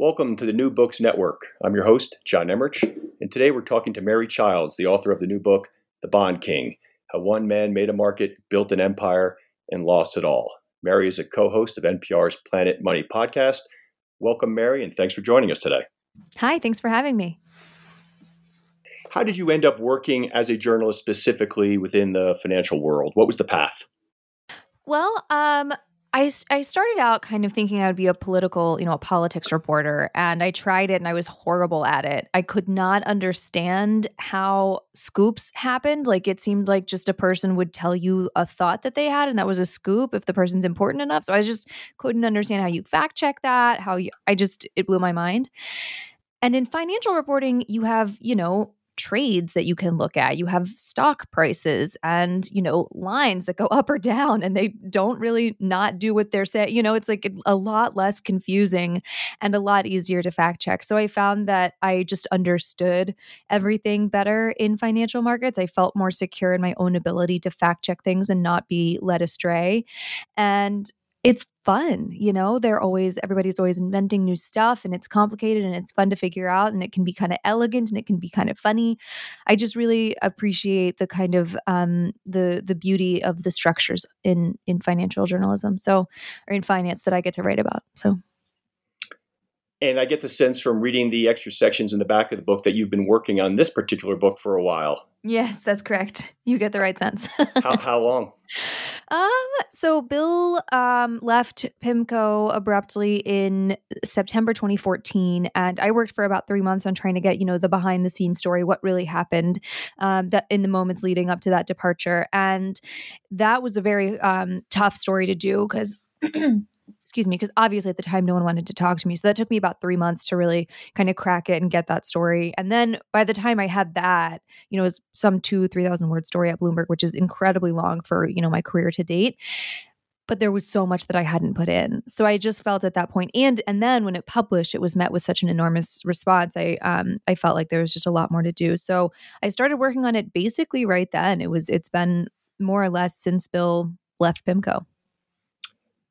Welcome to the New Books Network. I'm your host, John Emmerich, and today we're talking to Mary Childs, the author of the new book, The Bond King How One Man Made a Market, Built an Empire, and Lost It All. Mary is a co host of NPR's Planet Money podcast. Welcome, Mary, and thanks for joining us today. Hi, thanks for having me. How did you end up working as a journalist specifically within the financial world? What was the path? Well, um, I, I started out kind of thinking I would be a political, you know, a politics reporter, and I tried it and I was horrible at it. I could not understand how scoops happened. Like it seemed like just a person would tell you a thought that they had, and that was a scoop if the person's important enough. So I just couldn't understand how you fact check that, how you, I just, it blew my mind. And in financial reporting, you have, you know, trades that you can look at. You have stock prices and, you know, lines that go up or down and they don't really not do what they're saying. You know, it's like a lot less confusing and a lot easier to fact check. So I found that I just understood everything better in financial markets. I felt more secure in my own ability to fact check things and not be led astray. And it's fun you know? They're always everybody's always inventing new stuff and it's complicated and it's fun to figure out and it can be kind of elegant and it can be kind of funny. I just really appreciate the kind of um the the beauty of the structures in in financial journalism so or in finance that i get to write about so and I get the sense from reading the extra sections in the back of the book that you've been working on this particular book for a while. Yes, that's correct. You get the right sense. how, how long? Um, so Bill um, left PIMCO abruptly in September 2014, and I worked for about three months on trying to get you know the behind the scenes story, what really happened, um, that in the moments leading up to that departure, and that was a very um, tough story to do because. excuse me, because obviously at the time no one wanted to talk to me. So that took me about three months to really kind of crack it and get that story. And then by the time I had that, you know, it was some two, 3,000 word story at Bloomberg, which is incredibly long for, you know, my career to date but there was so much that I hadn't put in. So I just felt at that point, and and then when it published, it was met with such an enormous response. I um I felt like there was just a lot more to do. So I started working on it basically right then. It was it's been more or less since Bill left PIMCO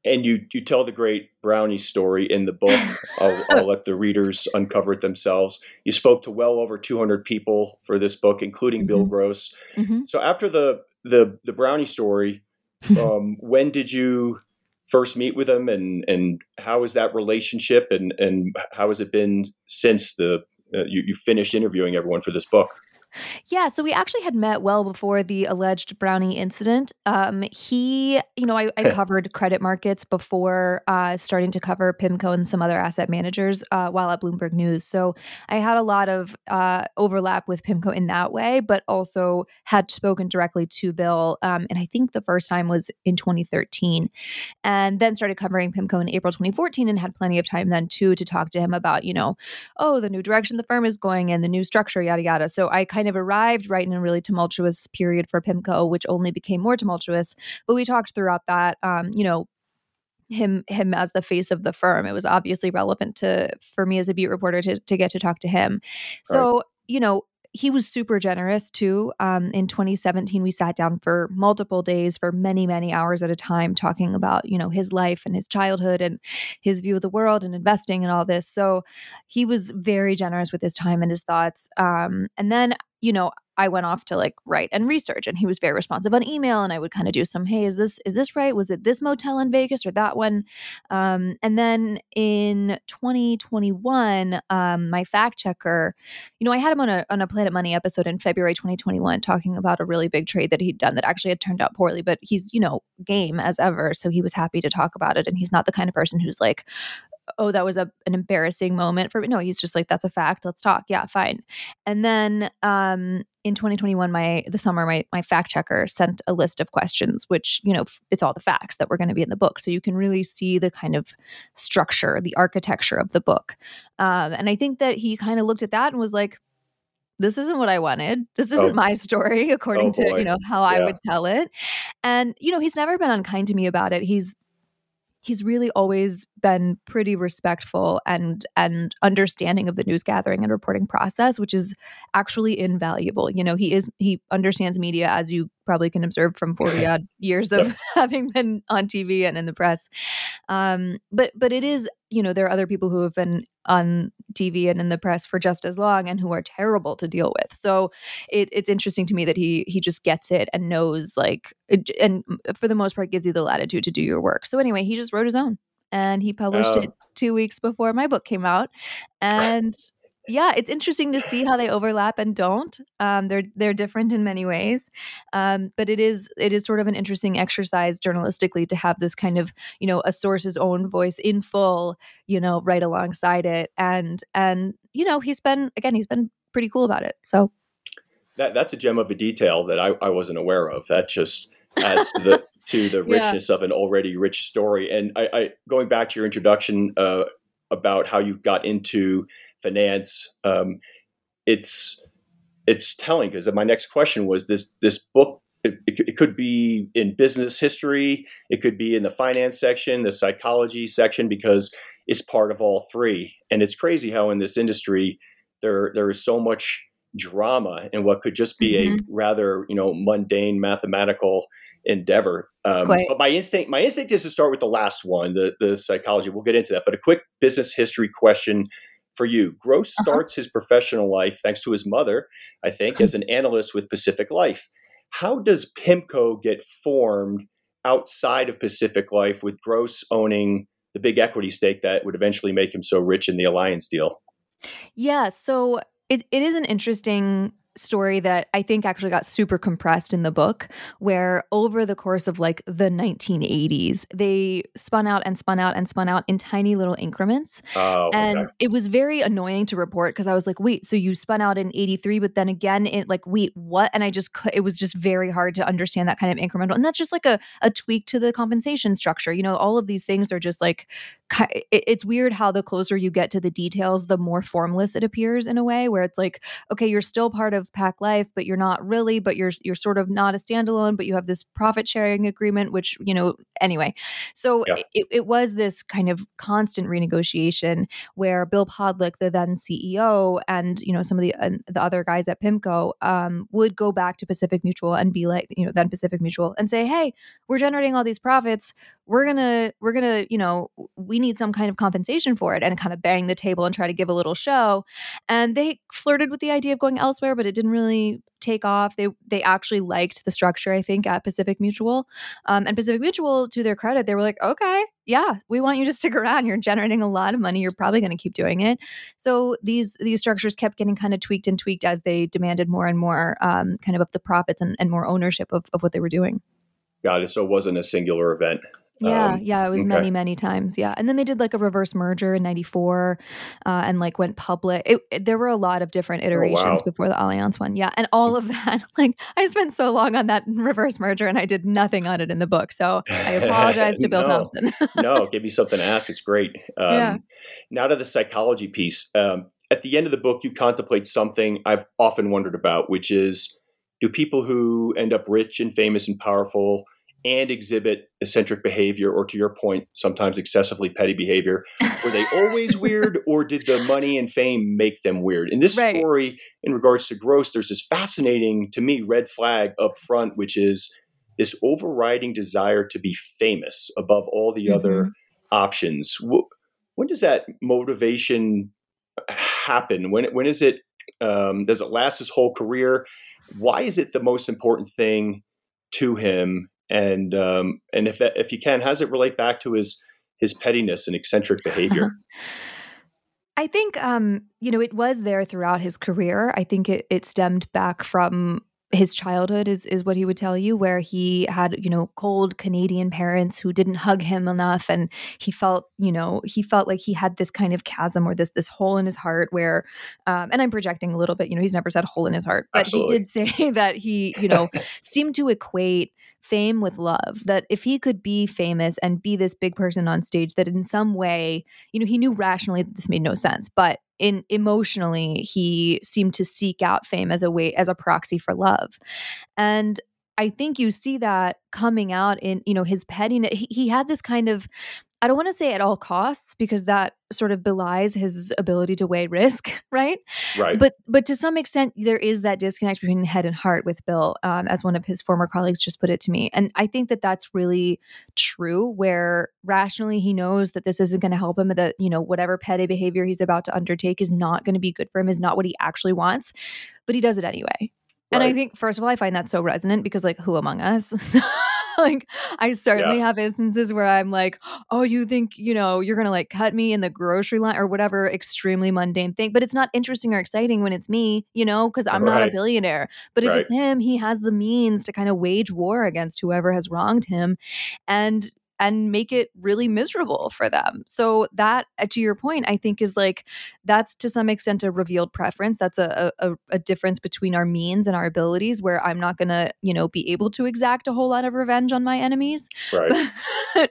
and you you tell the great brownie story in the book. I'll, I'll, let the readers uncover it themselves. You spoke to well over 200 people for this book, including mm-hmm. Bill Gross. Mm-hmm. So after the the the brownie story, um, when did you first meet with him, and and how is that relationship, and and how has it been since the uh, you, you finished interviewing everyone for this book? Yeah, so we actually had met well before the alleged Brownie incident. Um, he, you know, I, I covered credit markets before uh, starting to cover PIMCO and some other asset managers uh, while at Bloomberg News. So I had a lot of uh, overlap with PIMCO in that way, but also had spoken directly to Bill. Um, and I think the first time was in 2013. And then started covering PIMCO in April 2014 and had plenty of time then too to talk to him about, you know, oh, the new direction the firm is going in, the new structure, yada, yada. So I kind kind of arrived right in a really tumultuous period for PIMCO, which only became more tumultuous. But we talked throughout that, um, you know, him him as the face of the firm. It was obviously relevant to for me as a beat reporter to to get to talk to him. So, right. you know, he was super generous too. Um, in 2017, we sat down for multiple days, for many, many hours at a time, talking about you know his life and his childhood and his view of the world and investing and all this. So he was very generous with his time and his thoughts. Um, and then you know I went off to like write and research and he was very responsive on email and I would kind of do some, hey, is this is this right? Was it this motel in Vegas or that one? Um, and then in 2021, um, my fact checker, you know, I had him on a on a Planet Money episode in February 2021 talking about a really big trade that he'd done that actually had turned out poorly, but he's, you know, game as ever. So he was happy to talk about it. And he's not the kind of person who's like, oh, that was a, an embarrassing moment for me. No, he's just like, that's a fact. Let's talk. Yeah, fine. And then um, in 2021, my the summer, my my fact checker sent a list of questions, which you know it's all the facts that were going to be in the book, so you can really see the kind of structure, the architecture of the book. Um, and I think that he kind of looked at that and was like, this isn't what I wanted. This isn't oh. my story according oh, to, you know, how yeah. I would tell it. And, you know, he's never been unkind to me about it. He's he's really always been pretty respectful and and understanding of the news gathering and reporting process which is actually invaluable. You know he is he understands media as you probably can observe from 40 odd years of having been on tv and in the press. Um, but but it is you know there are other people who have been on tv and in the press for just as long and who are terrible to deal with. So it, it's interesting to me that he he just gets it and knows like and for the most part gives you the latitude to do your work. So anyway he just wrote his own and he published oh. it two weeks before my book came out. And yeah, it's interesting to see how they overlap and don't. Um, they're they're different in many ways, um, but it is it is sort of an interesting exercise journalistically to have this kind of you know a source's own voice in full, you know, right alongside it, and and you know he's been again he's been pretty cool about it. So that that's a gem of a detail that I, I wasn't aware of. That just adds to the to the richness yeah. of an already rich story. And I, I going back to your introduction uh, about how you got into finance, um, it's it's telling because my next question was this this book. It, it, could be in business history. It could be in the finance section, the psychology section, because it's part of all three. And it's crazy how in this industry there there is so much drama in what could just be mm-hmm. a rather you know mundane mathematical endeavor. Um, but my instinct my instinct is to start with the last one, the the psychology. We'll get into that. But a quick business history question for you. Gross uh-huh. starts his professional life thanks to his mother, I think, as an analyst with Pacific Life. How does PIMCO get formed outside of Pacific Life with Gross owning the big equity stake that would eventually make him so rich in the Allianz deal? Yeah, so it, it is an interesting story that I think actually got super compressed in the book, where over the course of like the 1980s, they spun out and spun out and spun out in tiny little increments. Oh, and okay. it was very annoying to report because I was like, wait, so you spun out in 83, but then again, it like, wait, what? And I just, it was just very hard to understand that kind of incremental. And that's just like a, a tweak to the compensation structure. You know, all of these things are just like, it's weird how the closer you get to the details, the more formless it appears in a way where it's like, okay, you're still part of Pac Life, but you're not really, but you're you're sort of not a standalone, but you have this profit sharing agreement, which you know anyway. So yeah. it, it was this kind of constant renegotiation where Bill Podlich, the then CEO, and you know some of the uh, the other guys at Pimco um, would go back to Pacific Mutual and be like, you know, then Pacific Mutual and say, hey, we're generating all these profits we're gonna we're gonna you know we need some kind of compensation for it and kind of bang the table and try to give a little show and they flirted with the idea of going elsewhere but it didn't really take off. They they actually liked the structure i think at pacific mutual um, and pacific mutual to their credit they were like okay yeah we want you to stick around. You're generating a lot of money. You're probably going to keep doing it. So these these structures kept getting kind of tweaked and tweaked as they demanded more and more um, kind of of the profits and, and more ownership of, of what they were doing. Got it. So it wasn't a singular event yeah, um, yeah, it was okay. many, many times. Yeah, and then they did like a reverse merger in '94, uh, and like went public. It, it, there were a lot of different iterations oh, wow. before the Allianz one. Yeah, and all of that. Like I spent so long on that reverse merger, and I did nothing on it in the book. So I apologize to Bill no, Thompson. no, give me something to ask. It's great. Um, yeah. Now to the psychology piece. Um, at the end of the book, you contemplate something I've often wondered about, which is do people who end up rich and famous and powerful and exhibit eccentric behavior, or to your point, sometimes excessively petty behavior? Were they always weird, or did the money and fame make them weird? In this right. story, in regards to Gross, there's this fascinating, to me, red flag up front, which is this overriding desire to be famous above all the mm-hmm. other options. When does that motivation happen? When when is it? Um, does it last his whole career? Why is it the most important thing to him? And um, and if that, if you can, how does it relate back to his his pettiness and eccentric behavior? I think um, you know it was there throughout his career. I think it, it stemmed back from his childhood is is what he would tell you where he had you know cold canadian parents who didn't hug him enough and he felt you know he felt like he had this kind of chasm or this this hole in his heart where um, and i'm projecting a little bit you know he's never said hole in his heart but Absolutely. he did say that he you know seemed to equate fame with love that if he could be famous and be this big person on stage that in some way you know he knew rationally that this made no sense but in emotionally he seemed to seek out fame as a way as a proxy for love. And i think you see that coming out in you know his pettiness he, he had this kind of I don't want to say at all costs because that sort of belies his ability to weigh risk, right? Right. But but to some extent, there is that disconnect between head and heart with Bill, um, as one of his former colleagues just put it to me, and I think that that's really true. Where rationally he knows that this isn't going to help him, that you know whatever petty behavior he's about to undertake is not going to be good for him, is not what he actually wants, but he does it anyway. Right. And I think, first of all, I find that so resonant because, like, who among us? like I certainly yeah. have instances where I'm like, oh, you think, you know, you're gonna like cut me in the grocery line or whatever extremely mundane thing. But it's not interesting or exciting when it's me, you know, because I'm right. not a billionaire. But if right. it's him, he has the means to kind of wage war against whoever has wronged him. And and make it really miserable for them. So that, uh, to your point, I think is like that's to some extent a revealed preference. That's a, a, a difference between our means and our abilities, where I'm not going to, you know, be able to exact a whole lot of revenge on my enemies. Right.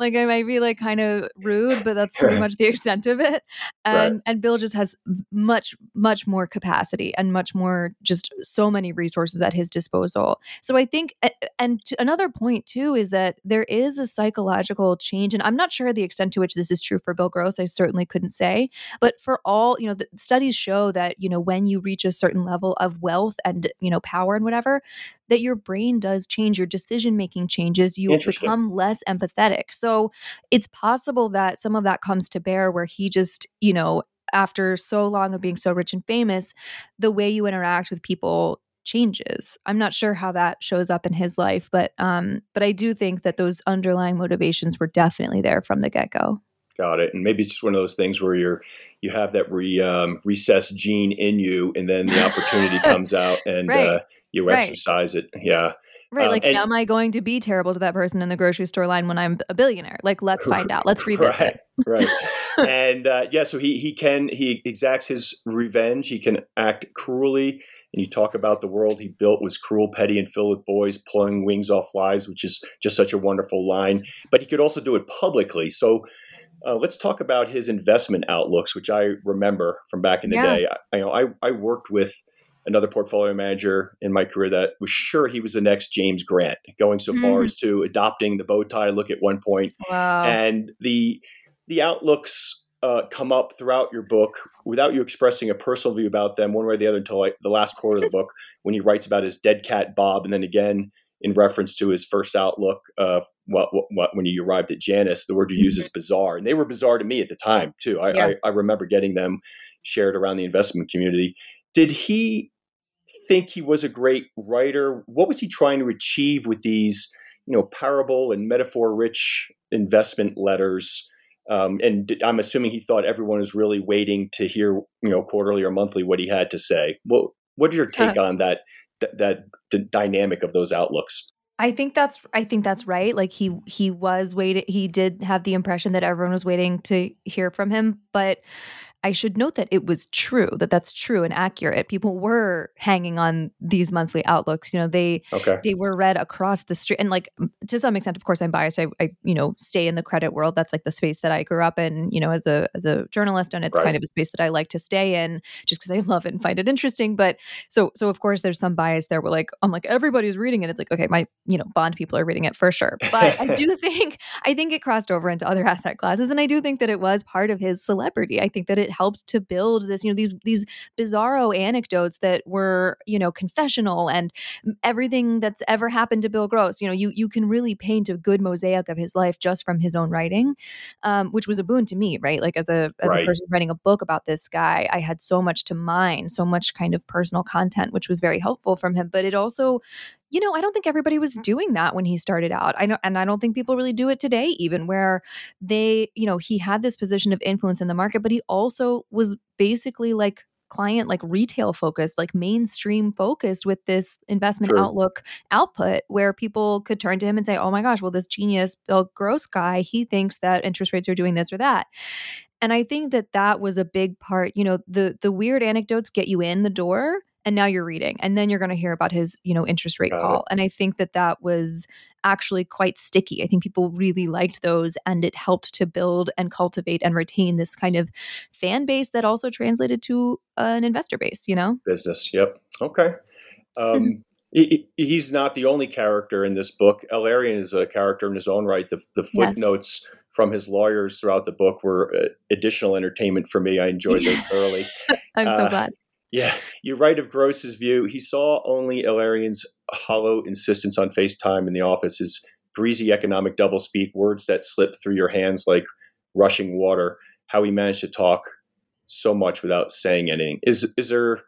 like I might be like kind of rude, but that's pretty much the extent of it. And right. and Bill just has much much more capacity and much more just so many resources at his disposal. So I think, and another point too is that there is a psychological change. And I'm not sure the extent to which this is true for Bill Gross. I certainly couldn't say. But for all, you know, the studies show that, you know, when you reach a certain level of wealth and, you know, power and whatever, that your brain does change, your decision making changes, you become less empathetic. So it's possible that some of that comes to bear where he just, you know, after so long of being so rich and famous, the way you interact with people changes. I'm not sure how that shows up in his life, but um, but I do think that those underlying motivations were definitely there from the get go. Got it. And maybe it's just one of those things where you're you have that re, um, recessed gene in you, and then the opportunity comes out, and right. uh, you exercise right. it. Yeah. Right. Um, like, and, am I going to be terrible to that person in the grocery store line when I'm a billionaire? Like, let's find out. Let's revisit. Right. Right. And uh, yeah, so he he can he exacts his revenge. He can act cruelly, and you talk about the world he built was cruel, petty, and filled with boys pulling wings off flies, which is just such a wonderful line. But he could also do it publicly. So. Uh, let's talk about his investment outlooks, which I remember from back in the yeah. day. I, you know, I, I worked with another portfolio manager in my career that was sure he was the next James Grant, going so mm. far as to adopting the bow tie look at one point. Wow. And the the outlooks uh, come up throughout your book without you expressing a personal view about them one way or the other until like the last quarter of the book when he writes about his dead cat Bob, and then again in reference to his first outlook uh, what, what, what, when you arrived at Janus, the word you mm-hmm. use is bizarre, and they were bizarre to me at the time too. I, yeah. I, I remember getting them shared around the investment community. Did he think he was a great writer? What was he trying to achieve with these, you know, parable and metaphor rich investment letters? Um, and I'm assuming he thought everyone was really waiting to hear, you know, quarterly or monthly what he had to say. What What is your take uh, on that, that that d- dynamic of those outlooks? I think that's I think that's right. Like he he was waiting. He did have the impression that everyone was waiting to hear from him, but I should note that it was true, that that's true and accurate. People were hanging on these monthly outlooks. You know, they Okay. they were read across the street, and like to some extent, of course, I'm biased. I, I you know stay in the credit world. That's like the space that I grew up in. You know, as a as a journalist, and it's Right. kind of a space that I like to stay in, just because I love it and find it interesting. But so so of course, there's some bias there. We're like, I'm like everybody's reading it. It's like okay, my you know bond people are reading it for sure. But I do think I think it crossed over into other asset classes, and I do think that it was part of his celebrity. I think that it helped to build this, you know, these these bizarro anecdotes that were, you know, confessional and everything that's ever happened to Bill Gross. You know, you you can really paint a good mosaic of his life just from his own writing, um, which was a boon to me, right? Like as a as Right. a person writing a book about this guy, I had so much to mine, so much kind of personal content, which was very helpful from him. But it also you know, I don't think everybody was mm. doing that when he started out. I know, and I don't think people really do it today, even where they, you know, he had this position of influence in the market, but he also was basically like client, like retail focused, like mainstream focused with this investment True. outlook output where people could turn to him and say, oh my gosh, well, this genius Bill Gross guy, he thinks that interest rates are doing this or that. And I think that that was a big part. You know, the the weird anecdotes get you in the door, and now you're reading, and then you're going to hear about his, you know, interest rate call. And I think that that was actually quite sticky. I think people really liked those, and it helped to build and cultivate and retain this kind of fan base that also translated to an investor base. You know, business. Yep. Okay. Um, he, he- he's not the only character in this book. El-Erian is a character in his own right. The, the Yes. footnotes from his lawyers throughout the book were uh, additional entertainment for me. I enjoyed those thoroughly. I'm so Uh, glad. Yeah, you're right of Gross's view. He saw only El-Erian's hollow insistence on FaceTime in the office, his breezy economic doublespeak, words that slip through your hands like rushing water. How he managed to talk so much without saying anything. Is is there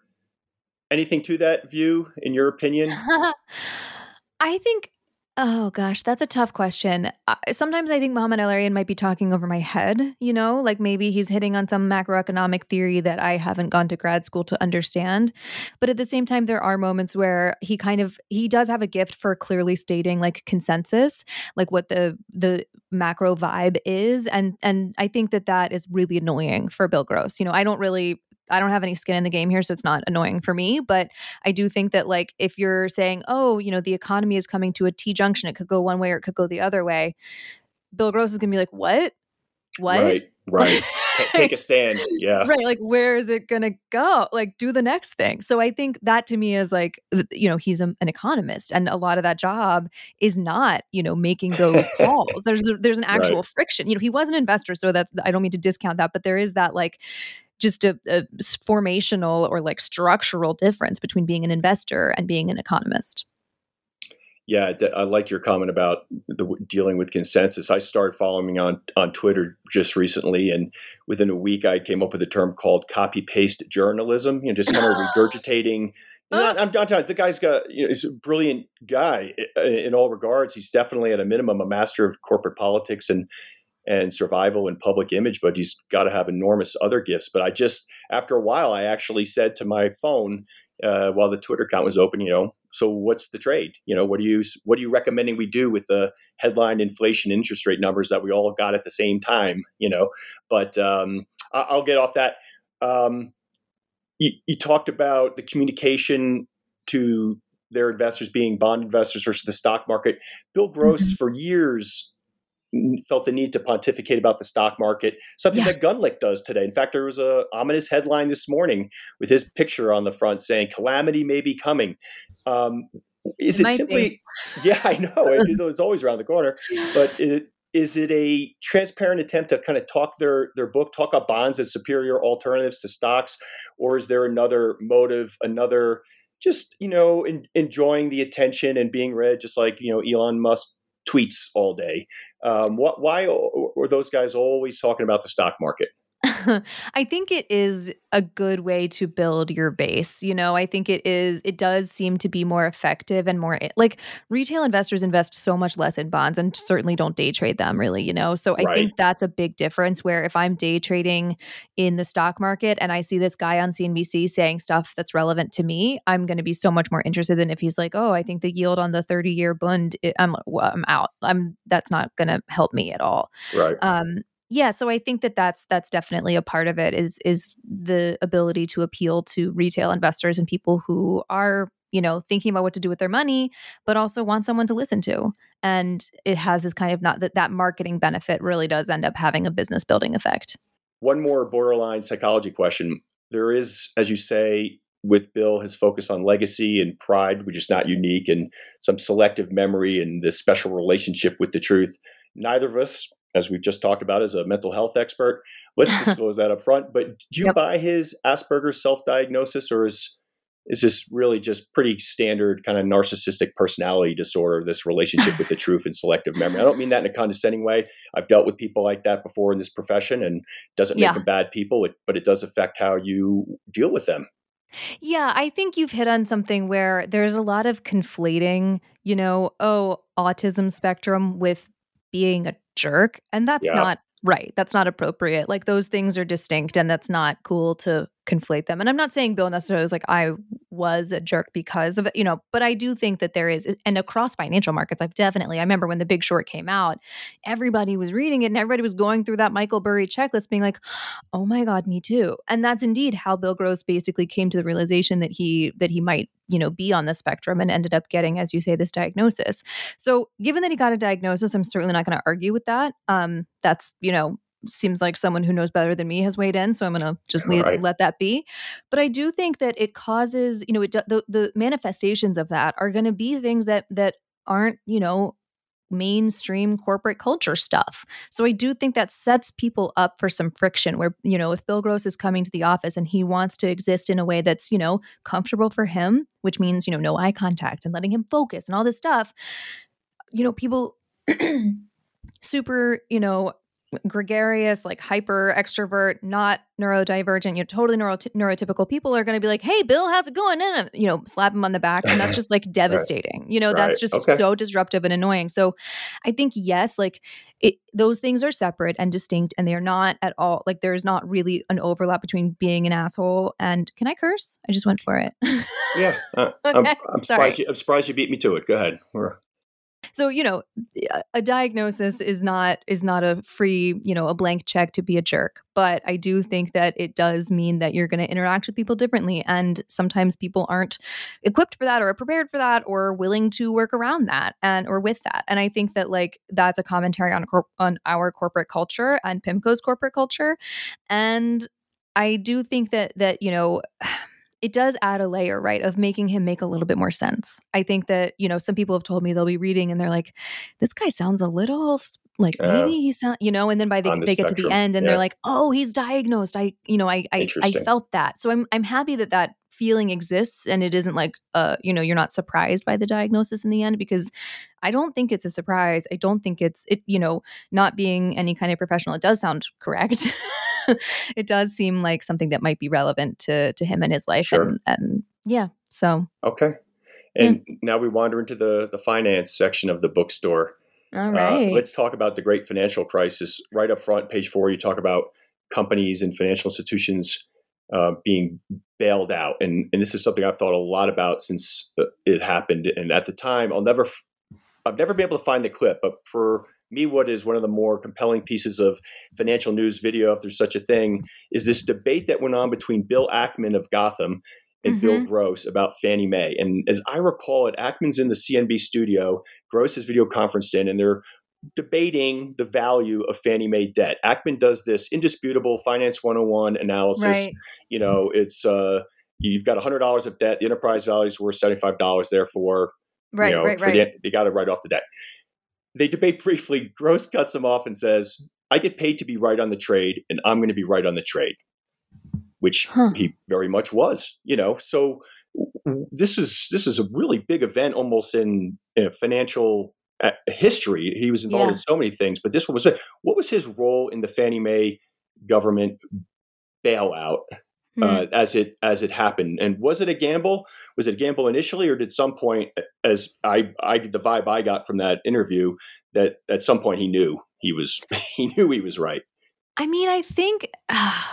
anything to that view, in your opinion? I think. Oh gosh, that's a tough question. Sometimes I think Mohamed El-Erian might be talking over my head. You know, like maybe he's hitting on some macroeconomic theory that I haven't gone to grad school to understand. But at the same time, there are moments where he kind of he does have a gift for clearly stating like consensus, like what the the macro vibe is, and and I think that that is really annoying for Bill Gross. You know, I don't really. I don't have any skin in the game here, so it's not annoying for me. But I do think that like if you're saying, oh, you know, the economy is coming to a T junction, it could go one way or it could go the other way. Bill Gross is gonna be like, what? What? Right, right. Take a stand. Yeah. right like where is it gonna go like do the next thing so i think that to me is like you know he's a, an economist and a lot of that job is not you know making those calls there's a, there's an actual Right. friction you know he was an investor so that's i don't mean to discount that but there is that like just a formational or like structural difference between being an investor and being an economist Yeah, I liked your comment about the, dealing with consensus. I started following on on Twitter just recently, and within a week, I came up with a term called copy paste journalism. You know, just kind of regurgitating. I'm talking. The guy's got. You know, he's a brilliant guy in all regards. He's definitely at a minimum a master of corporate politics and and survival and public image, but he's got to have enormous other gifts. But I just, after a while, I actually said to my phone uh, while the Twitter account was open, you know, so what's the trade? You know, what are you what are you recommending we do with the headline inflation interest rate numbers that we all got at the same time? You know, but um, I- I'll get off that. Um, you, you talked about the communication to their investors being bond investors versus the stock market. Bill Gross, Mhm. for years, felt the need to pontificate about the stock market, something Yeah. that Gundlach does today. In fact, there was a ominous headline this morning with his picture on the front saying "Calamity may be coming." Um, is It it, simply? Yeah, I know it is it's always around the corner, but it, is it a transparent attempt to kind of talk their their book, talk about bonds as superior alternatives to stocks, or is there another motive, another just you know in, enjoying the attention and being read, just like you know Elon Musk tweets all day? Um, what why are those guys always talking about the stock market? I think it is a good way to build your base. You know, I think it is, it does seem to be more effective and more like retail investors invest so much less in bonds and certainly don't day trade them, really, you know? So I Right. think that's a big difference where if I'm day trading in the stock market and I see this guy on CNBC saying stuff that's relevant to me, I'm going to be so much more interested than if he's like, oh, I think the yield on the 30 year bund, i- I'm, well, I'm out. I'm, that's not going to help me at all. Right. Um, yeah so i think that that's that's definitely a part of it is is the ability to appeal to retail investors and people who are you know thinking about what to do with their money but also want someone to listen to. And it has this kind of not that that marketing benefit really does end up having a business building effect. One more borderline psychology question. There is as you say with bill his focus on legacy and pride which is not unique and some selective memory and this special relationship with the truth. Neither of us as we've just talked about, as a mental health expert. Let's disclose that up front. But do you yep. buy his Asperger's self-diagnosis, or is is this really just pretty standard kind of narcissistic personality disorder? This relationship with the truth and selective memory. I don't mean that in a condescending way. I've dealt with people like that before in this profession, and doesn't make yeah. them bad people, but it does affect how you deal with them. Yeah, I think you've hit on something where there's a lot of conflating, you know, oh, autism spectrum with being a jerk. And that's yeah. not right. That's not appropriate. Like those things are distinct and that's not cool to conflate them. And I'm not saying Bill necessarily was like, I was a jerk because of it, you know, but I do think that there is, and across financial markets, I've definitely, I remember when The Big Short came out, everybody was reading it and everybody was going through that Michael Burry checklist being like, oh my God, me too. And that's indeed how Bill Gross basically came to the realization that he, that he might, you know, be on the spectrum and ended up getting, as you say, this diagnosis. So given that he got a diagnosis, I'm certainly not going to argue with that. Um, that's, you know, seems like someone who knows better than me has weighed in so i'm going to just leave, right. let that be but i do think that it causes you know it, the, the manifestations of that are going to be things that that aren't you know mainstream corporate culture stuff. So I do think that sets people up for some friction where, you know, if Bill Gross is coming to the office and he wants to exist in a way that's, you know, comfortable for him, which means, you know, no eye contact and letting him focus and all this stuff, you know, people super, you know, gregarious, like hyper extrovert, not neurodivergent, you know, totally neuro- neurotypical people are going to be like, "Hey, Bill, how's it going?" And you know, slap him on the back, and that's just like devastating. right. You know, right. that's just okay. so disruptive and annoying. So, I think yes, like it, those things are separate and distinct, and they are not at all like there's not really an overlap between being an asshole and can I curse? I just went for it. yeah, uh, okay. I'm, I'm surprised. You, I'm surprised you beat me to it. Go ahead. We're- so you know a diagnosis mm-hmm. is not is not a free you know a blank check to be a jerk but i do think that it does mean that you're going to interact with people differently and sometimes people aren't equipped for that or prepared for that or willing to work around that and or with that. And i think that like that's a commentary on on our corporate culture and pimco's corporate culture. And i do think that that you know it does add a layer, right, of making him make a little bit more sense. I think that, you know, some people have told me they'll be reading and they're like, this guy sounds a little like uh, maybe he sound, you know, and then by the, the they spectrum. get to the end and yeah. they're like, oh, he's diagnosed. I, you know, I, I, I felt that. So I'm, I'm happy that that feeling exists and it isn't like, uh, you know, you're not surprised by the diagnosis in the end because I don't think it's a surprise. I don't think it's, it, you know, not being any kind of professional, it does sound correct. it does seem like something that might be relevant to to him and his life sure. and, and yeah so. Okay. And yeah. now we wander into the the finance section of the bookstore. All right uh, uh, let's talk about the great financial crisis. Right up front page four you talk about companies and financial institutions uh, being bailed out. And and this is something i've thought a lot about since uh, it happened. And at the time i'll never i've never been able to find the clip but for me, what is one of the more compelling pieces of financial news video, if there's such a thing, is this debate that went on between Bill Ackman of Gotham and mm-hmm. Bill Gross about Fannie Mae. And as I recall it, Ackman's in the CNB studio, Gross is video conferenced in, and they're debating the value of Fannie Mae debt. Ackman does this indisputable finance 101 analysis. Right. You know, it's uh, you've got $100 of debt, the enterprise value is worth $75, therefore, right, you know, right, right. The, you got to write off the debt they debate briefly. Gross cuts him off and says, I get paid to be right on the trade, and I'm going to be right on the trade, which huh. he very much was, you know. So this is this is a really big event almost in, in financial history. He was involved yeah. in so many things, but this one was what was his role in the Fannie Mae government bailout hmm. uh, as it as it happened. And was it a gamble? Was it a gamble initially, or did some point, as I I the vibe I got from that interview, that at some point he knew he was he knew he was right. I mean, I think. Uh,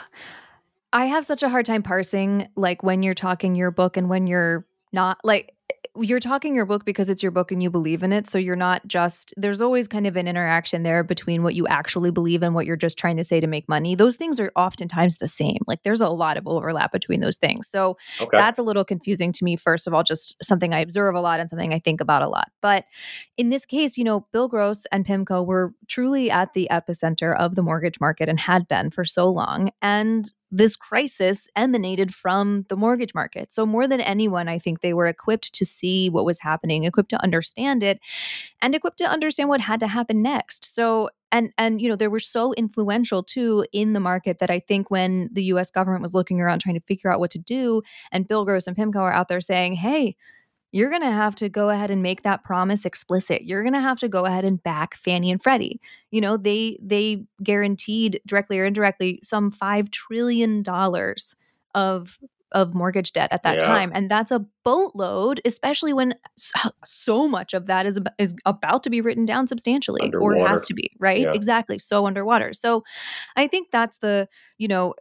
I have such a hard time parsing like when you're talking your book and when you're not like you're talking your book because it's your book and you believe in it. So you're not just, there's always kind of an interaction there between what you actually believe and what you're just trying to say to make money. Those things are oftentimes the same. Like there's a lot of overlap between those things. So okay. that's a little confusing to me, first of all, just something I observe a lot and something I think about a lot. But in this case, you know, Bill Gross and PIMCO were truly at the epicenter of the mortgage market and had been for so long. And this crisis emanated from the mortgage market. So, more than anyone, I think they were equipped to see what was happening, equipped to understand it, and equipped to understand what had to happen next. So, and and you know they were so influential too in the market that I think when the U.S. government was looking around trying to figure out what to do, and Bill Gross and PIMCO are out there saying, "Hey, you're going to have to go ahead and make that promise explicit. You're going to have to go ahead and back Fannie and Freddie. You know, they they guaranteed directly or indirectly some 5 trillion dollars of of mortgage debt at that yeah. time and that's a boatload especially when so, so, much of that is is about to be written down substantially underwater. or has to be right yeah. exactly so underwater so i think that's the you know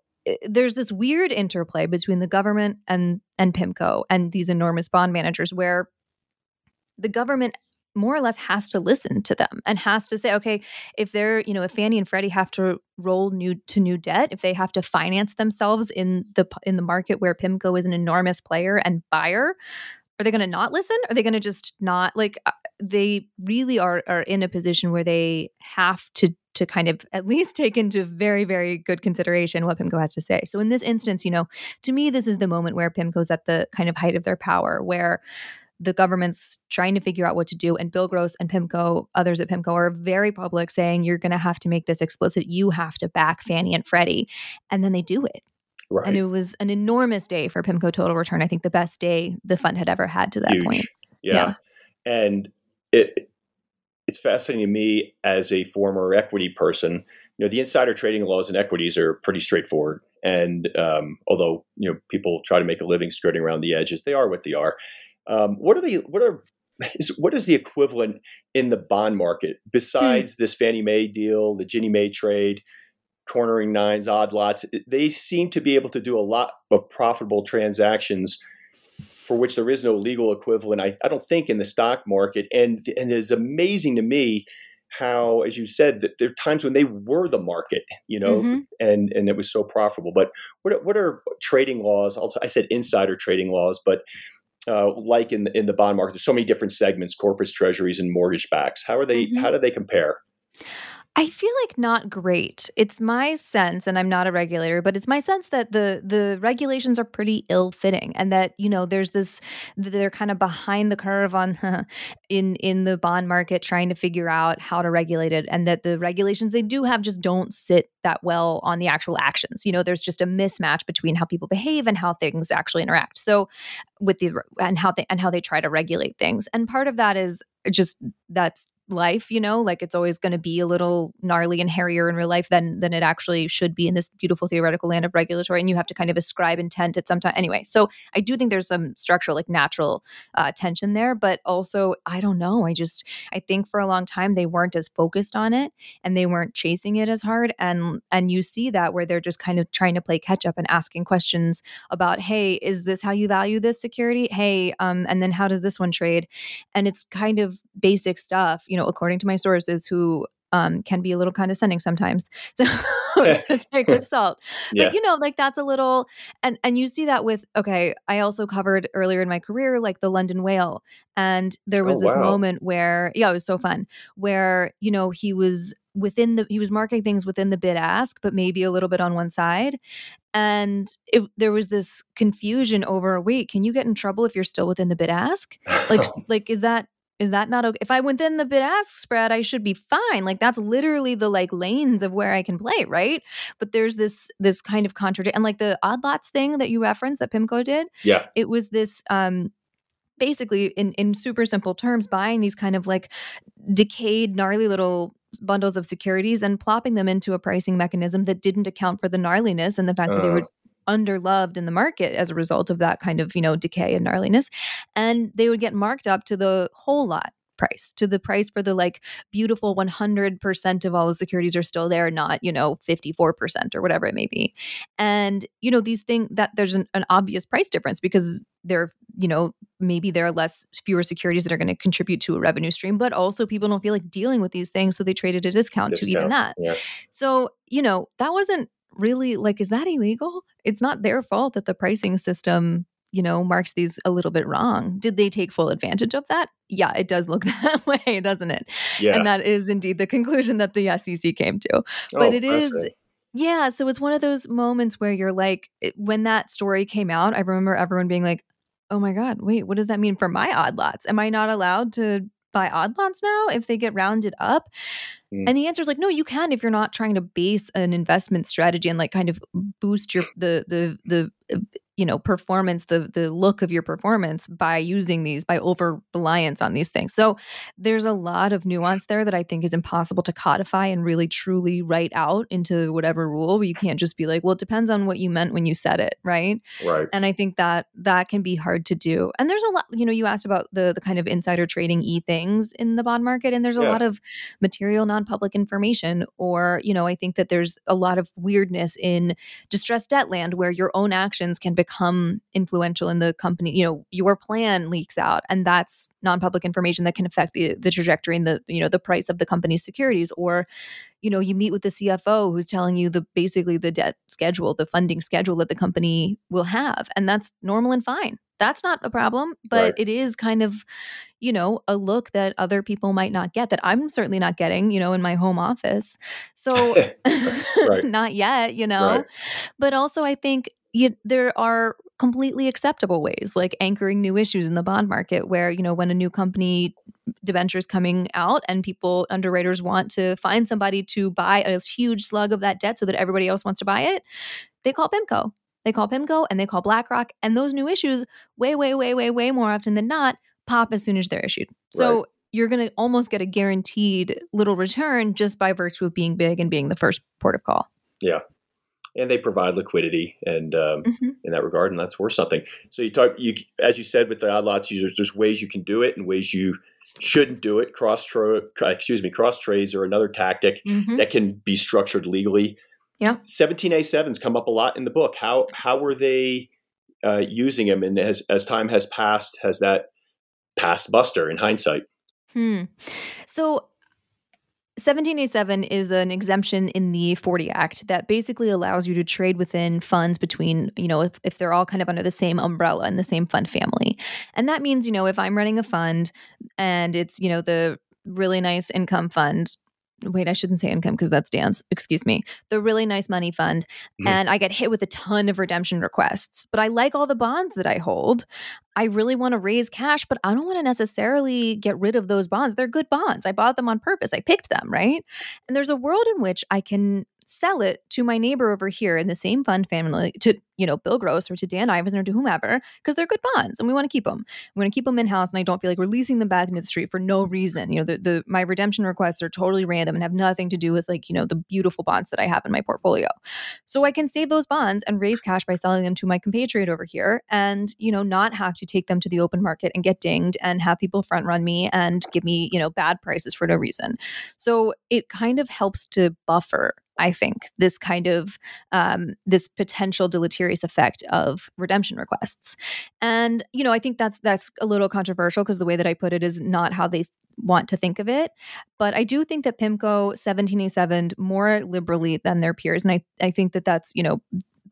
there's this weird interplay between the government and and PIMCO and these enormous bond managers where the government more or less has to listen to them and has to say, okay, if they're, you know, if Fannie and Freddie have to roll new to new debt, if they have to finance themselves in the in the market where PIMCO is an enormous player and buyer, are they going to not listen? Are they going to just not like? Uh, they really are are in a position where they have to to kind of at least take into very, very good consideration what PIMCO has to say. So in this instance, you know, to me, this is the moment where PIMCO's at the kind of height of their power, where the government's trying to figure out what to do. And Bill Gross and PIMCO, others at PIMCO, are very public saying, you're going to have to make this explicit. You have to back Fannie and Freddie. And then they do it. Right. And it was an enormous day for PIMCO Total Return. I think the best day the fund had ever had to that Huge. point. Yeah. yeah. And it it's fascinating to me as a former equity person. You know, the insider trading laws in equities are pretty straightforward, and um, although you know people try to make a living skirting around the edges, they are what they are. Um, what are the what are is, what is the equivalent in the bond market besides hmm. this Fannie Mae deal, the Ginnie Mae trade, cornering nines, odd lots? They seem to be able to do a lot of profitable transactions for which there is no legal equivalent, I, I don't think, in the stock market. And, and it is amazing to me how, as you said, that there are times when they were the market, you know, mm-hmm. and, and it was so profitable. But what, what are trading laws? Also, I said insider trading laws, but uh, like in the, in the bond market, there's so many different segments: corpus treasuries and mortgage backs. How are they? Mm-hmm. How do they compare? I feel like not great. It's my sense, and I'm not a regulator, but it's my sense that the the regulations are pretty ill fitting, and that you know there's this they're kind of behind the curve on in in the bond market trying to figure out how to regulate it, and that the regulations they do have just don't sit that well on the actual actions. You know, there's just a mismatch between how people behave and how things actually interact. So with the and how they and how they try to regulate things, and part of that is just that's life you know like it's always going to be a little gnarly and hairier in real life than than it actually should be in this beautiful theoretical land of regulatory and you have to kind of ascribe intent at some time anyway. So i do think there's some structural like natural uh, tension there but also i don't know i just i think for a long time they weren't as focused on it and they weren't chasing it as hard and and you see that where they're just kind of trying to play catch up and asking questions about hey is this how you value this security? Hey um and then how does this one trade? And it's kind of basic stuff you know, according to my sources who um, can be a little condescending sometimes. So, so take with salt. Yeah. But you know, like that's a little and and you see that with okay, I also covered earlier in my career like the London whale. And there was oh, this wow. moment where yeah, it was so fun, where, you know, he was within the he was marking things within the bid ask, but maybe a little bit on one side. And it, there was this confusion over wait, can you get in trouble if you're still within the bid ask? Like, like is that is that not okay? If I went within the bid ask spread, I should be fine. Like that's literally the like lanes of where I can play, right? But there's this this kind of contradiction and like the odd lots thing that you referenced that PIMCO did. Yeah. It was this um basically in in super simple terms buying these kind of like decayed gnarly little bundles of securities and plopping them into a pricing mechanism that didn't account for the gnarliness and the fact uh. that they were underloved in the market as a result of that kind of, you know, decay and gnarliness. And they would get marked up to the whole lot price to the price for the like beautiful 100% of all the securities are still there not you know 54% or whatever it may be and you know these things that there's an, an obvious price difference because they're you know maybe there are less fewer securities that are going to contribute to a revenue stream but also people don't feel like dealing with these things so they trade at a discount, discount to even that yeah. so you know that wasn't really like is that illegal? It's not their fault that the pricing system you know marks these a little bit wrong. Did they take full advantage of that? Yeah it does look that way doesn't it? Yeah. and that is indeed the conclusion that the sec came to. But oh, it is yeah so it's one of those moments where you're like when that story came out i remember everyone being like oh my god wait what does that mean for my odd lots? Am i not allowed to buy odd lots now if they get rounded up Mm. And the answer is like, no, you can if you're not trying to base an investment strategy and like kind of boost your the the the uh, you know performance the the look of your performance by using these by over reliance on these things. So there's a lot of nuance there that i think is impossible to codify and really truly write out into whatever rule. You can't just be like well it depends on what you meant when you said it right? Right. And i think that that can be hard to do. And there's a lot you know you asked about the the kind of insider trading e things in the bond market and there's a yeah. lot of material non-public information or you know i think that there's a lot of weirdness in distressed debt land where your own actions can become become influential in the company you know your plan leaks out and that's non-public information that can affect the the trajectory and the you know the price of the company's securities. Or you know you meet with the CFO who's telling you the basically the debt schedule the funding schedule that the company will have and that's normal and fine. That's not a problem but right. it is kind of you know a look that other people might not get that i'm certainly not getting you know in my home office. So not yet you know? Right. but also i think you, there are completely acceptable ways like anchoring new issues in the bond market where you know when a new company debenture is coming out and people underwriters want to find somebody to buy a huge slug of that debt so that everybody else wants to buy it they call pimco. They call pimco and they call blackrock and those new issues way way way way way more often than not pop as soon as they're issued. So right. you're going to almost get a guaranteed little return just by virtue of being big and being the first port of call. Yeah and they provide liquidity and um, mm-hmm. in that regard, and that's worth something. So you talk, you as you said with the odd lots users, there's ways you can do it and ways you shouldn't do it. Cross trade, excuse me, cross trades are another tactic mm-hmm. that can be structured legally. Yeah, 17A7s come up a lot in the book. How how were they uh, using them, and as as time has passed, has that passed buster in hindsight? Hmm. So 17A7 is an exemption in the 40 Act that basically allows you to trade within funds between, you know, if, if they're all kind of under the same umbrella in the same fund family. And that means, you know, if I'm running a fund and it's, you know, the really nice income fund wait, I shouldn't say income because that's Dan's. Excuse me. The really nice money fund. Mm-hmm. And I get hit with a ton of redemption requests. But I like all the bonds that I hold. I really want to raise cash, but I don't want to necessarily get rid of those bonds. They're good bonds. I bought them on purpose. I picked them, right? And there's a world in which I can sell it to my neighbor over here in the same fund family to you know bill gross or to Dan Ivascyn or to whomever because they're good bonds and we want to keep them we want to keep them in house and i don't feel like releasing them back into the street for no reason. You know the, the my redemption requests are totally random and have nothing to do with like you know the beautiful bonds that i have in my portfolio. So i can save those bonds and raise cash by selling them to my compatriot over here and you know not have to take them to the open market and get dinged and have people front run me and give me you know bad prices for no reason. So it kind of helps to buffer I think this kind of um, this potential deleterious effect of redemption requests, and you know I think that's that's a little controversial because the way that I put it is not how they want to think of it. But I do think that PIMCO 17A7 more liberally than their peers, and I I think that that's you know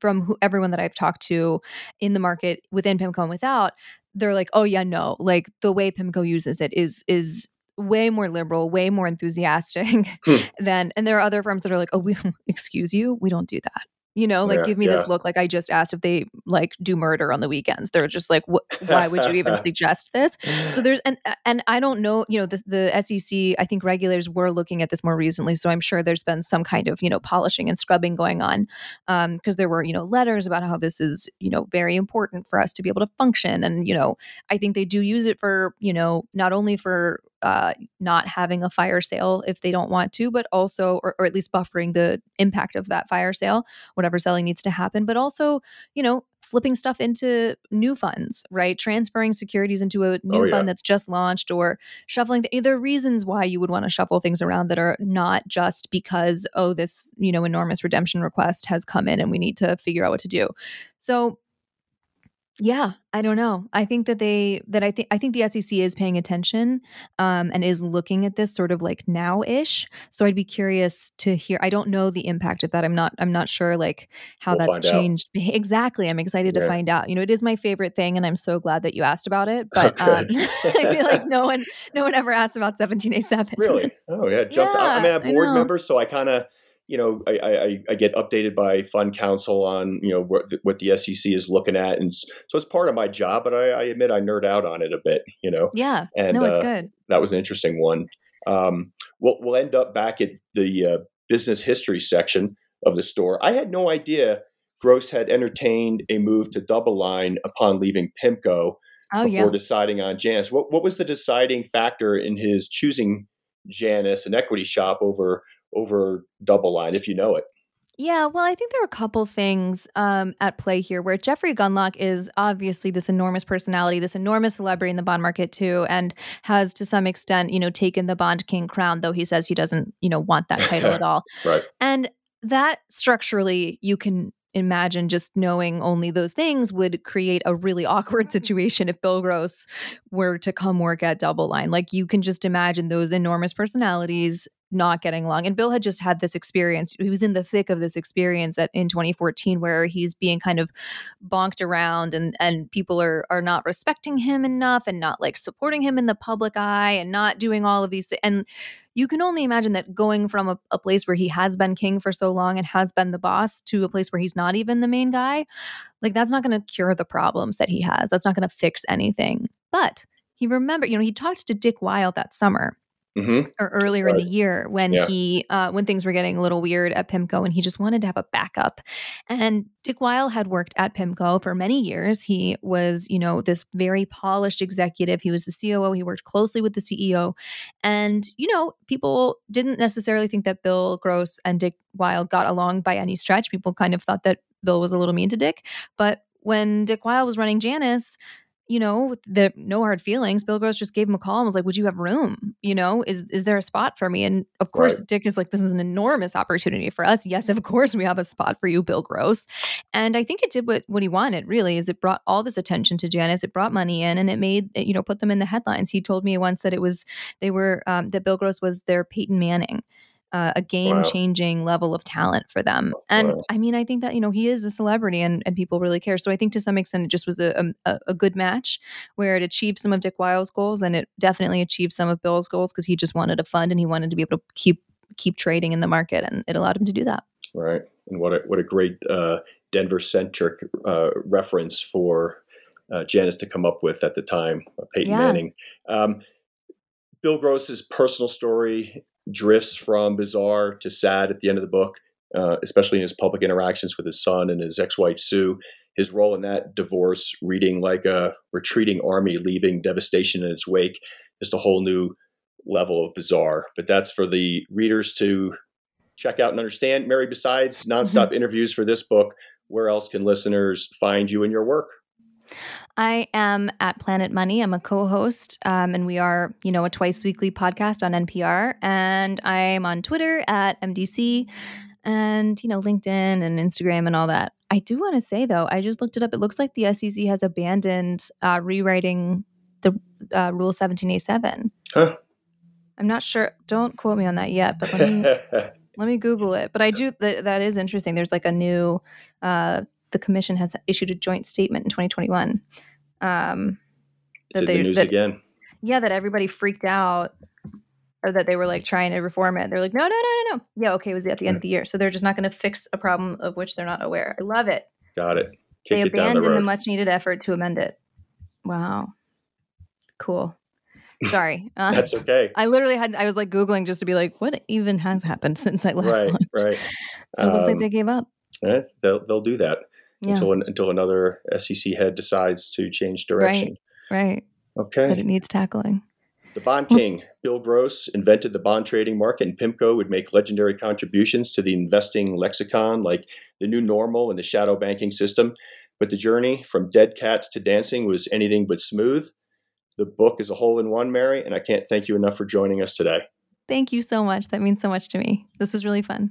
from who, everyone that I've talked to in the market within PIMCO and without, they're like, oh yeah, no, like the way PIMCO uses it is is way more liberal, way more enthusiastic hmm. than, and there are other firms that are like, oh, we, excuse you, we don't do that you know like yeah, give me yeah. this look like i just asked if they like do murder on the weekends they're just like why would you even suggest this so there's and and i don't know you know the, the sec i think regulators were looking at this more recently so i'm sure there's been some kind of you know polishing and scrubbing going on um because there were you know letters about how this is you know very important for us to be able to function and you know i think they do use it for you know not only for uh, not having a fire sale if they don't want to, but also, or, or at least buffering the impact of that fire sale, whatever selling needs to happen, but also, you know, flipping stuff into new funds, right? Transferring securities into a new oh, yeah. fund that's just launched or shuffling. The, there are reasons why you would want to shuffle things around that are not just because, oh, this, you know, enormous redemption request has come in and we need to figure out what to do. So Yeah, I don't know. I think that they that I think I think the SEC is paying attention um, and is looking at this sort of like now ish. So I'd be curious to hear. I don't know the impact of that. I'm not. I'm not sure like how We'll that's find out. changed. Exactly. I'm excited to find out. You know, it is my favorite thing, and I'm so glad that you asked about it. But Okay. um, I feel like no one no one ever asked about 17A7. Really? Oh yeah, jumped. I, I mean, Yeah, I a board know. member, so I kind of, you know, I, I I get updated by fund counsel on you know what the- what the SEC is looking at, and so it's part of my job. But I, I admit I nerd out on it a bit, you know. Yeah. And no, it's uh, good. that was an interesting one. Um, we'll we'll end up back at the uh, business history section of the store. I had no idea Gross had entertained a move to DoubleLine upon leaving Pimco Oh before yeah. deciding on Janus. What what was the deciding factor in his choosing Janus, an equity shop, over over DoubleLine, if you know it? Yeah, well, I think there are a couple things um, at play here where Jeffrey Gundlach is obviously this enormous personality, this enormous celebrity in the bond market too, and has to some extent, you know, taken the bond king crown, though he says he doesn't, you know, want that title at all. Right. And that structurally, you can imagine just knowing only those things would create a really awkward situation if Bill Gross were to come work at DoubleLine. Like you can just imagine those enormous personalities not getting along. And Bill had just had this experience. He was in the thick of this experience at, in 2014 where he's being kind of bonked around and and people are are not respecting him enough and not like supporting him in the public eye and not doing all of these things. And you can only imagine that going from a, a place where he has been king for so long and has been the boss to a place where he's not even the main guy, like that's not going to cure the problems that he has. That's not going to fix anything. But he remembered, you know, he talked to Dick Weil that summer hmm or earlier in the year when Yeah. he uh, when things were getting a little weird at Pimco and he just wanted to have a backup. And Dick Weil had worked at Pimco for many years. He was, you know, this very polished executive. He was the COO. He worked closely with the CEO. And, you know, people didn't necessarily think that Bill Gross and Dick Weil got along by any stretch. People kind of thought that Bill was a little mean to Dick. But when Dick Weil was running Janus, you know, the no hard feelings. Bill Gross just gave him a call and was like, "Would you have room? You know, is is there a spot for me?" And of course, Right. Dick is like, "This is an enormous opportunity for us. Yes, of course, we have a spot for you, Bill Gross." And I think it did what what he wanted. Really, is it brought all this attention to Janus. It brought money in, and it made it, you know put them in the headlines. He told me once that it was they were um, that Bill Gross was their Peyton Manning. Uh, a game changing level of talent for them. And Wow. I mean, I think that, you know, he is a celebrity and, and people really care. So I think to some extent it just was a, a, a good match where it achieved some of Dick Weil's goals and it definitely achieved some of Bill's goals because he just wanted a fund and he wanted to be able to keep keep trading in the market and it allowed him to do that. Right. And what a what a great uh, Denver centric uh, reference for uh, Janus to come up with at the time, uh, Peyton Yeah. Manning. Um, Bill Gross's personal story drifts from bizarre to sad at the end of the book, uh, especially in his public interactions with his son and his ex-wife Sue. His role in that divorce, reading like a retreating army, leaving devastation in its wake, just a whole new level of bizarre. But that's for the readers to check out and understand. Mary, besides nonstop interviews for this book, where else can listeners find you and your work? I am at Planet Money. I'm a co-host, um, and we are, you know, a twice weekly podcast on NPR. And I'm on Twitter at MDC, and you know, LinkedIn and Instagram and all that. I do want to say though, I just looked it up. It looks like the SEC has abandoned uh, rewriting the uh, Rule 17A7. Huh? I'm not sure. Don't quote me on that yet, but let me let me Google it. But I do that. That is interesting. There's like a new. Uh, the commission has issued a joint statement in 2021. Um, it's they- the news that- again. yeah, that everybody freaked out, or that they were like trying to reform it. They're like, no, no, no, no, no. Yeah, okay, it was at the end of the year, so they're just not going to fix a problem of which they're not aware. I love it. Got it. they Kick it down the abandoned the, much needed effort to amend it. Wow, cool. Sorry, uh, That's okay. I literally had. I was like googling just to be like, what even has happened since I last right, looked. right. So it looks like Um, they gave up. Eh, they'll they'll do that Yeah, until until another SEC head decides to change direction. right. Right. Okay. That it needs tackling. The Bond King, Bill Gross, invented the bond trading market, and PIMCO would make legendary contributions to the investing lexicon like the new normal and the shadow banking system. But the journey from dead cats to dancing was anything but smooth. The book is a hole in one, Mary, and I can't thank you enough for joining us today. Thank you so much. That means so much to me. This was really fun.